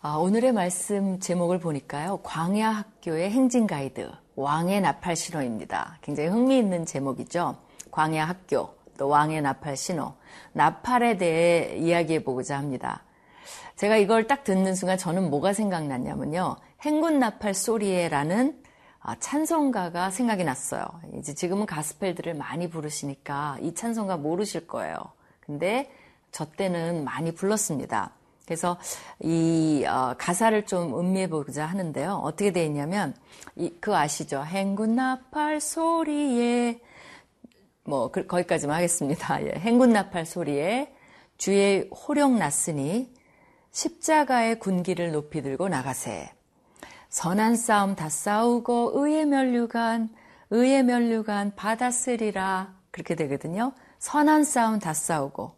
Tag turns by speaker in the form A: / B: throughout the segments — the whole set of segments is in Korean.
A: 아, 오늘의 말씀 제목을 보니까요. 광야 학교의 행진 가이드, 왕의 나팔 신호입니다. 굉장히 흥미있는 제목이죠. 광야 학교, 또 왕의 나팔 신호. 나팔에 대해 이야기해 보고자 합니다. 제가 이걸 딱 듣는 순간 저는 뭐가 생각났냐면요. 행군 나팔 소리에라는 아, 찬송가가 생각이 났어요. 이제 지금은 가스펠들을 많이 부르시니까 이 찬송가 모르실 거예요. 근데 저 때는 많이 불렀습니다. 그래서 이 어, 가사를 좀 음미해 보자 하는데요. 어떻게 되어 있냐면 이, 그 아시죠? 행군 나팔 소리에 뭐 그, 거기까지만 하겠습니다. 예, 행군 나팔 소리에 주의 호령 났으니 십자가의 군기를 높이 들고 나가세. 선한 싸움 다 싸우고 의의 면류관 의의 면류관 받았으리라 그렇게 되거든요. 선한 싸움 다 싸우고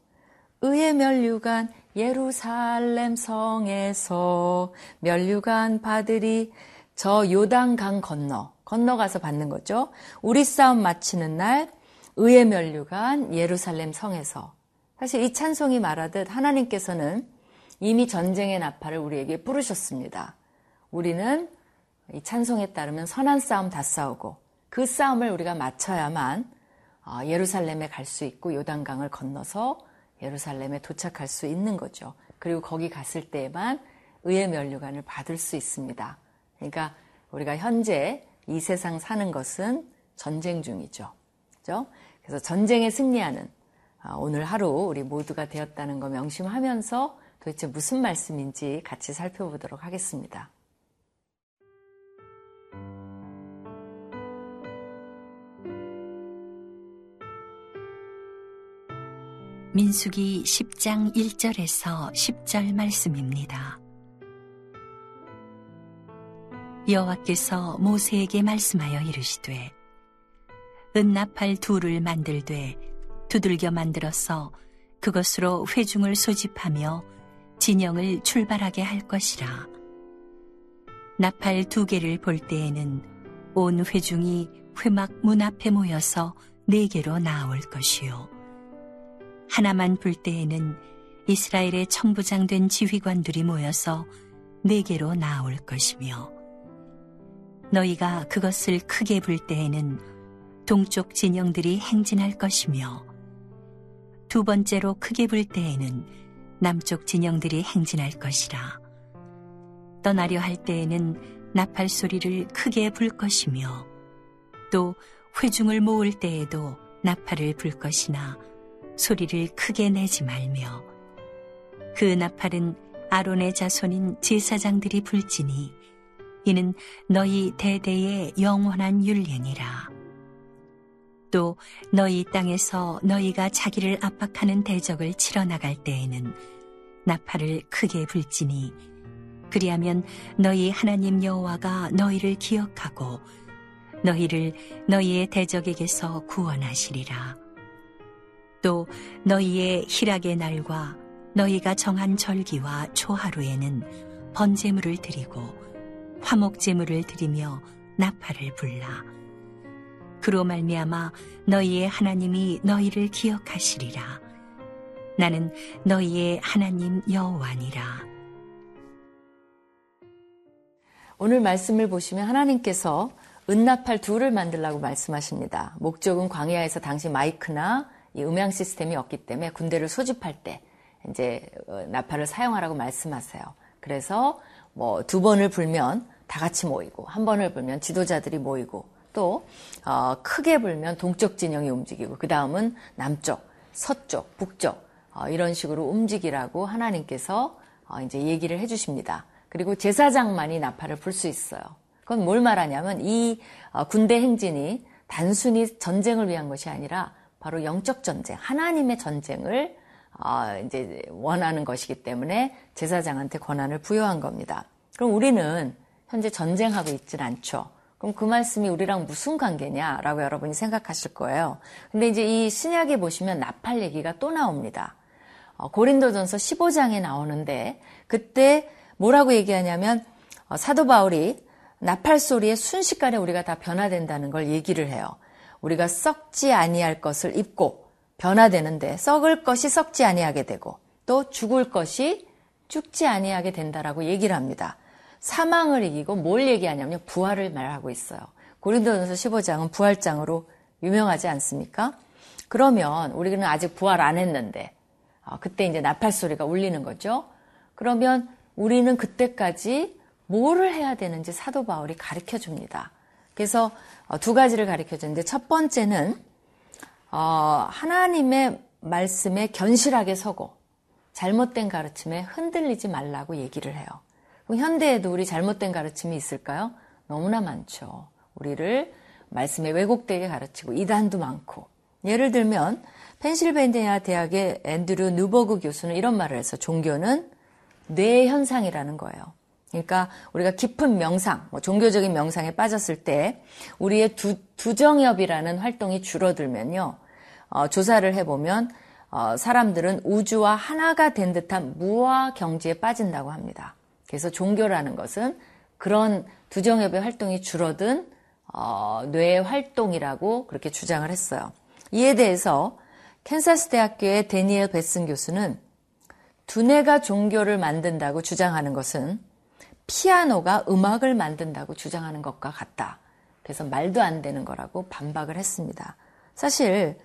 A: 의의 면류관 예루살렘 성에서 면류관 받으리 저 요단강 건너 건너가서 받는 거죠. 우리 싸움 마치는 날 의의 면류관 예루살렘 성에서 사실 이 찬송이 말하듯 하나님께서는 이미 전쟁의 나팔을 우리에게 부르셨습니다. 우리는 이 찬송에 따르면 선한 싸움 다 싸우고 그 싸움을 우리가 마쳐야만 어, 예루살렘에 갈 수 있고 요단강을 건너서 예루살렘에 도착할 수 있는 거죠. 그리고 거기 갔을 때에만 의의 면류관을 받을 수 있습니다. 그러니까 우리가 현재 이 세상 사는 것은 전쟁 중이죠. 그죠? 그래서 전쟁에 승리하는 아, 오늘 하루 우리 모두가 되었다는 거 명심하면서 도대체 무슨 말씀인지 같이 살펴보도록 하겠습니다.
B: 민수기 10장 1절에서 10절 말씀입니다. 여호와께서 모세에게 말씀하여 이르시되 은나팔 둘을 만들되 두들겨 만들어서 그것으로 회중을 소집하며 진영을 출발하게 할 것이라. 나팔 두 개를 볼 때에는 온 회중이 회막 문 앞에 모여서 네 개로 나올 것이요. 하나만 불 때에는 이스라엘의 청부장 된 지휘관들이 모여서 네개로 나올 것이며 너희가 그것을 크게 불 때에는 동쪽 진영들이 행진할 것이며 두 번째로 크게 불 때에는 남쪽 진영들이 행진할 것이라. 떠나려 할 때에는 나팔 소리를 크게 불 것이며 또 회중을 모을 때에도 나팔을 불 것이나 소리를 크게 내지 말며 그 나팔은 아론의 자손인 제사장들이 불지니 이는 너희 대대의 영원한 율례니라. 또 너희 땅에서 너희가 자기를 압박하는 대적을 치러 나갈 때에는 나팔을 크게 불지니 그리하면 너희 하나님 여호와가 너희를 기억하고 너희를 너희의 대적에게서 구원하시리라. 또 너희의 희락의 날과 너희가 정한 절기와 초하루에는 번제물을 드리고 화목제물을 드리며 나팔을 불라. 그로 말미암아 너희의 하나님이 너희를 기억하시리라. 나는 너희의 하나님 여호와니라.
A: 오늘 말씀을 보시면 하나님께서 은나팔 둘을 만들라고 말씀하십니다. 목적은 광야에서 당시 마이크나 이 음향 시스템이 없기 때문에 군대를 소집할 때 이제 어, 나팔을 사용하라고 말씀하세요. 그래서 뭐 두 번을 불면 다 같이 모이고 한 번을 불면 지도자들이 모이고 또 어, 크게 불면 동쪽 진영이 움직이고 그 다음은 남쪽, 서쪽, 북쪽 어, 이런 식으로 움직이라고 하나님께서 어, 이제 얘기를 해주십니다. 그리고 제사장만이 나팔을 불 수 있어요. 그건 뭘 말하냐면 이 어, 군대 행진이 단순히 전쟁을 위한 것이 아니라 바로 영적 전쟁, 하나님의 전쟁을 어, 이제 원하는 것이기 때문에 제사장한테 권한을 부여한 겁니다. 그럼 우리는 현재 전쟁하고 있질 않죠. 그럼 그 말씀이 우리랑 무슨 관계냐라고 여러분이 생각하실 거예요. 근데 이제 이 신약에 보시면 나팔 얘기가 또 나옵니다. 어, 고린도전서 15장에 나오는데 그때 뭐라고 얘기하냐면 어, 사도 바울이 나팔 소리에 순식간에 우리가 다 변화된다는 걸 얘기를 해요. 우리가 썩지 아니할 것을 입고 변화되는데 썩을 것이 썩지 아니하게 되고 또 죽을 것이 죽지 아니하게 된다라고 얘기를 합니다. 사망을 이기고 뭘 얘기하냐면 부활을 말하고 있어요. 고린도전서 15장은 부활장으로 유명하지 않습니까? 그러면 우리는 아직 부활 안 했는데 아, 그때 이제 나팔 소리가 울리는 거죠. 그러면 우리는 그때까지 뭐를 해야 되는지 사도 바울이 가르쳐 줍니다. 그래서 어, 두 가지를 가르쳐 주는데 첫 번째는 어, 하나님의 말씀에 견실하게 서고 잘못된 가르침에 흔들리지 말라고 얘기를 해요. 그럼 현대에도 우리 잘못된 가르침이 있을까요? 너무나 많죠. 우리를 말씀에 왜곡되게 가르치고 이단도 많고 예를 들면 펜실베니아 대학의 앤드류 누버그 교수는 이런 말을 해서 종교는 뇌 현상이라는 거예요. 그러니까 우리가 깊은 명상, 뭐 종교적인 명상에 빠졌을 때 우리의 두, 두정엽이라는 활동이 줄어들면요. 어, 조사를 해보면 어, 사람들은 우주와 하나가 된 듯한 무화 경지에 빠진다고 합니다. 그래서 종교라는 것은 그런 두정엽의 활동이 줄어든 어, 뇌 활동이라고 그렇게 주장을 했어요. 이에 대해서 캔사스 대학교의 데니엘 베슨 교수는 두뇌가 종교를 만든다고 주장하는 것은 피아노가 음악을 만든다고 주장하는 것과 같다. 그래서 말도 안 되는 거라고 반박을 했습니다. 사실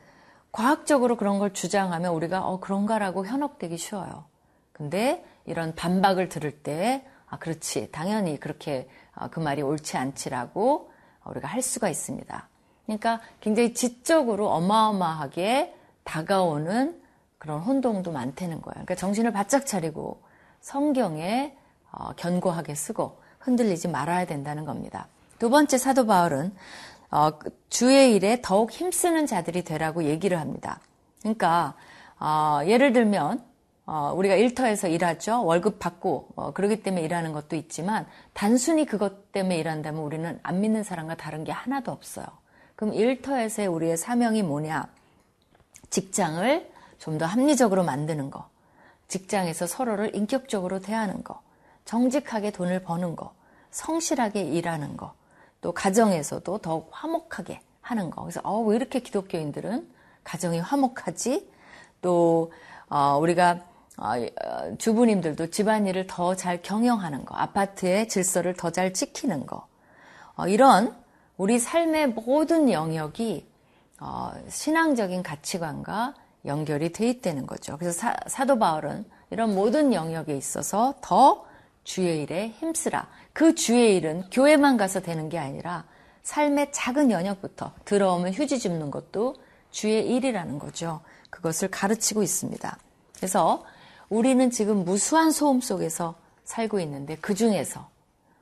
A: 과학적으로 그런 걸 주장하면 우리가 어 그런가라고 현혹되기 쉬워요. 근데 이런 반박을 들을 때 아, 그렇지. 당연히 그렇게 어, 그 말이 옳지 않지라고 우리가 할 수가 있습니다. 그러니까 굉장히 지적으로 어마어마하게 다가오는 그런 혼동도 많다는 거예요. 그러니까 정신을 바짝 차리고 성경에 어, 견고하게 쓰고 흔들리지 말아야 된다는 겁니다. 두 번째 사도 바울은 어, 주의 일에 더욱 힘쓰는 자들이 되라고 얘기를 합니다. 그러니까 어, 예를 들면 어, 우리가 일터에서 일하죠. 월급 받고 어, 그러기 때문에 일하는 것도 있지만 단순히 그것 때문에 일한다면 우리는 안 믿는 사람과 다른 게 하나도 없어요. 그럼 일터에서의 우리의 사명이 뭐냐? 직장을 좀 더 합리적으로 만드는 거. 직장에서 서로를 인격적으로 대하는 거. 정직하게 돈을 버는 거. 성실하게 일하는 거. 또 가정에서도 더욱 화목하게 하는 거. 그래서 어, 왜 이렇게 기독교인들은 가정이 화목하지? 또 어, 우리가 어, 주부님들도 집안일을 더 잘 경영하는 거, 아파트의 질서를 더 잘 지키는 거, 어, 이런 우리 삶의 모든 영역이 어, 신앙적인 가치관과 연결이 돼 있다는 거죠. 그래서 사, 도 바울은 이런 모든 영역에 있어서 더 주의 일에 힘쓰라. 그 주의 일은 교회만 가서 되는 게 아니라 삶의 작은 연역부터 들어오면 휴지 줍는 것도 주의 일이라는 거죠. 그것을 가르치고 있습니다. 그래서 우리는 지금 무수한 소음 속에서 살고 있는데 그 중에서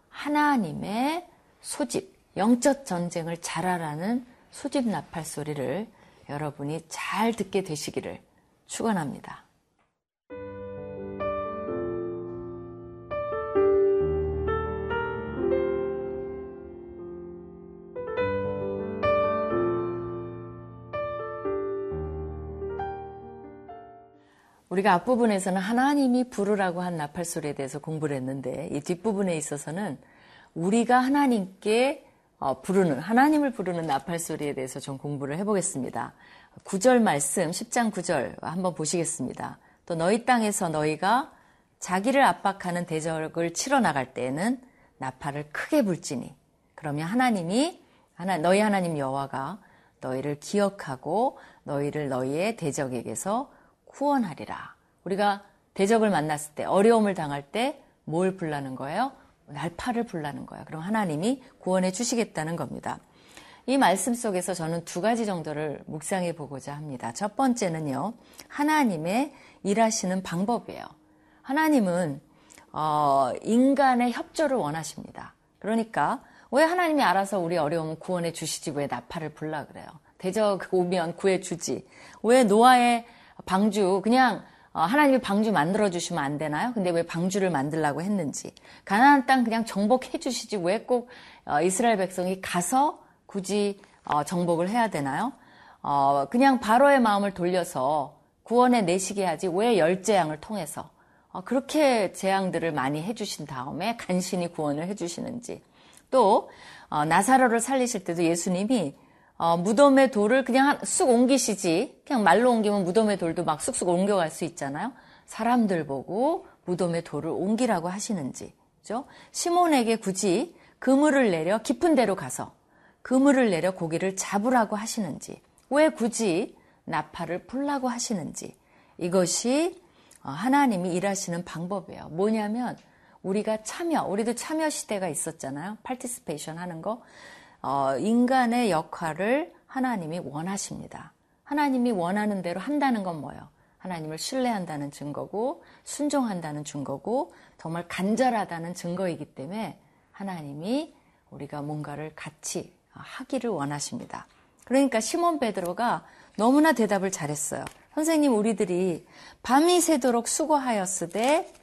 A: 하나님의 소집, 영적 전쟁을 잘하라는 소집 나팔 소리를 여러분이 잘 듣게 되시기를 축원합니다. 우리가 앞부분에서는 하나님이 부르라고 한 나팔 소리에 대해서 공부를 했는데 이 뒷부분에 있어서는 우리가 하나님께 어, 부르는 하나님을 부르는 나팔 소리에 대해서 좀 공부를 해보겠습니다. 9절 말씀 10장 9절 한번 보시겠습니다. 또 너희 땅에서 너희가 자기를 압박하는 대적을 치러 나갈 때에는 나팔을 크게 불지니 그러면 하나님이 하나 너희 하나님 여호와가 너희를 기억하고 너희를 너희의 대적에게서 후원하리라. 우리가 대적을 만났을 때, 어려움을 당할 때 뭘 불라는 거예요? 날파를 불라는 거예요. 그럼 하나님이 구원해 주시겠다는 겁니다. 이 말씀 속에서 저는 두 가지 정도를 묵상해 보고자 합니다. 첫 번째는요, 하나님의 일하시는 방법이에요. 하나님은 어, 인간의 협조를 원하십니다. 그러니까 왜 하나님이 알아서 우리 어려움을 구원해 주시지 왜 나팔을 불라 그래요? 대적 오면 구해 주지. 왜 노아의 방주 그냥 어, 하나님이 방주 만들어 주시면 안 되나요? 근데 왜 방주를 만들라고 했는지 가나안 땅 그냥 정복해 주시지 왜꼭 어, 이스라엘 백성이 가서 굳이 어, 정복을 해야 되나요? 그냥 바로의 마음을 돌려서 구원에 내시게 하지 왜 열재앙을 통해서 그렇게 재앙들을 많이 해주신 다음에 간신히 구원을 해주시는지 또 나사로를 살리실 때도 예수님이 어, 무덤의 돌을 그냥 쑥 옮기시지. 그냥 말로 옮기면 무덤의 돌도 막 쑥쑥 옮겨갈 수 있잖아요. 사람들 보고 무덤의 돌을 옮기라고 하시는지, 그죠? 시몬에게 굳이 그물을 내려 깊은 데로 가서 그물을 내려 고기를 잡으라고 하시는지, 왜 굳이 나팔을 불라고 하시는지, 이것이 어, 하나님이 일하시는 방법이에요. 뭐냐면, 우리가 참여, 우리도 참여 시대가 있었잖아요. 파티스페이션 하는 거. 어, 인간의 역할을 하나님이 원하십니다. 하나님이 원하는 대로 한다는 건 뭐예요? 하나님을 신뢰한다는 증거고, 순종한다는 증거고, 정말 간절하다는 증거이기 때문에 하나님이 우리가 뭔가를 같이 하기를 원하십니다. 그러니까 시몬 베드로가 너무나 대답을 잘했어요. 선생님, 우리들이 밤이 새도록 수고하였으되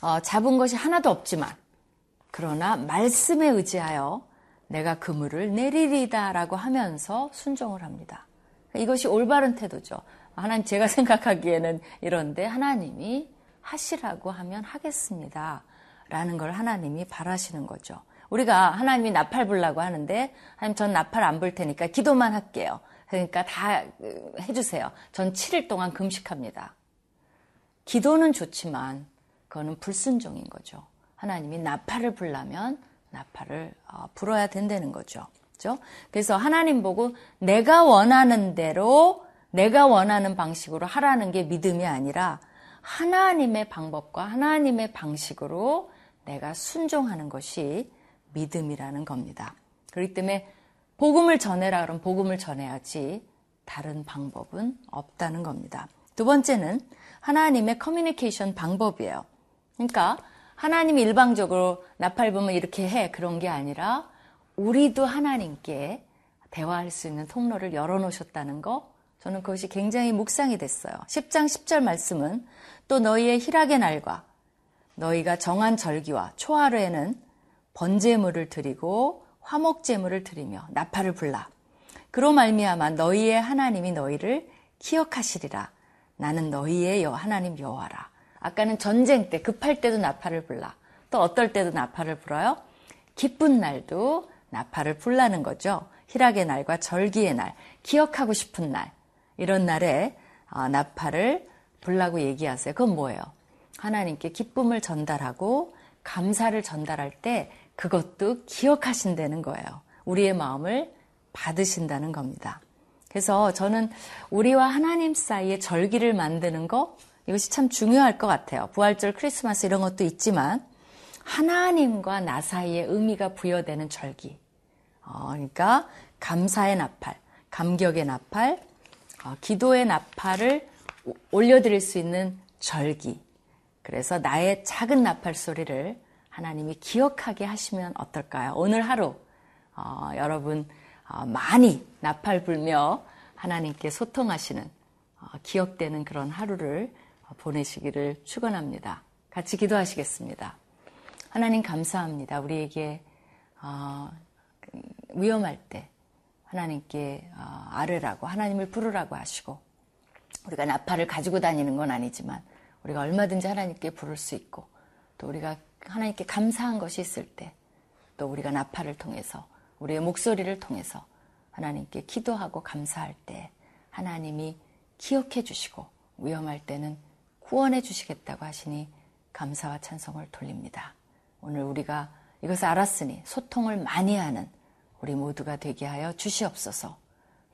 A: 어, 잡은 것이 하나도 없지만 그러나 말씀에 의지하여 내가 그물을 내리리다라고 하면서 순종을 합니다. 이것이 올바른 태도죠. 하나님 제가 생각하기에는 이런데 하나님이 하시라고 하면 하겠습니다. 라는 걸 하나님이 바라시는 거죠. 우리가 하나님이 나팔 불라고 하는데 하나님 전 나팔 안 불 테니까 기도만 할게요. 그러니까 다 해주세요. 전 7일 동안 금식합니다. 기도는 좋지만 그거는 불순종인 거죠. 하나님이 나팔을 불라면 나팔을 어, 불어야 된다는 거죠. 그죠? 그래서 하나님 보고 내가 원하는 대로 내가 원하는 방식으로 하라는 게 믿음이 아니라 하나님의 방법과 하나님의 방식으로 내가 순종하는 것이 믿음이라는 겁니다. 그렇기 때문에 복음을 전해라 그러면 복음을 전해야지 다른 방법은 없다는 겁니다. 두 번째는 하나님의 커뮤니케이션 방법이에요. 그러니까 하나님이 일방적으로 나팔 보면 이렇게 해. 그런 게 아니라 우리도 하나님께 대화할 수 있는 통로를 열어놓으셨다는 거 저는 그것이 굉장히 묵상이 됐어요. 10장 10절 말씀은 또 너희의 희락의 날과 너희가 정한 절기와 초하루에는 번제물을 드리고 화목제물을 드리며 나팔을 불라. 그로 말미암아 너희의 하나님이 너희를 기억하시리라. 나는 너희의 여 하나님 여호와라 아까는 전쟁 때 급할 때도 나팔을 불라. 또 어떨 때도 나팔을 불어요? 기쁜 날도 나팔을 불라는 거죠. 희락의 날과 절기의 날, 기억하고 싶은 날 이런 날에 아, 나팔을 불라고 얘기하세요. 그건 뭐예요? 하나님께 기쁨을 전달하고 감사를 전달할 때 그것도 기억하신다는 거예요. 우리의 마음을 받으신다는 겁니다. 그래서 저는 우리와 하나님 사이에 절기를 만드는 거 이것이 참 중요할 것 같아요. 부활절, 크리스마스 이런 것도 있지만 하나님과 나 사이에 의미가 부여되는 절기. 어, 그러니까 감사의 나팔, 감격의 나팔, 어, 기도의 나팔을 올려드릴 수 있는 절기. 그래서 나의 작은 나팔 소리를 하나님이 기억하게 하시면 어떨까요? 오늘 하루 어, 여러분 어, 많이 나팔 불며 하나님께 소통하시는 어, 기억되는 그런 하루를 보내시기를 축원합니다. 같이 기도하시겠습니다. 하나님 감사합니다. 우리에게 어, 위험할 때 하나님께 어, 아뢰라고 하나님을 부르라고 하시고 우리가 나팔을 가지고 다니는 건 아니지만 우리가 얼마든지 하나님께 부를 수 있고 또 우리가 하나님께 감사한 것이 있을 때 또 우리가 나팔을 통해서 우리의 목소리를 통해서 하나님께 기도하고 감사할 때 하나님이 기억해 주시고 위험할 때는 구원해 주시겠다고 하시니 감사와 찬송을 돌립니다. 오늘 우리가 이것을 알았으니 소통을 많이 하는 우리 모두가 되게 하여 주시옵소서.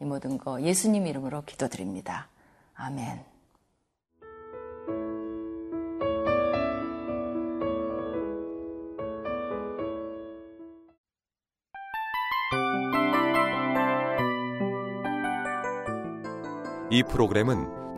A: 이 모든 거 예수님 이름으로 기도드립니다. 아멘.
C: 이 프로그램은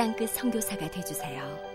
D: 땅끝 그 성교사가 되주세요.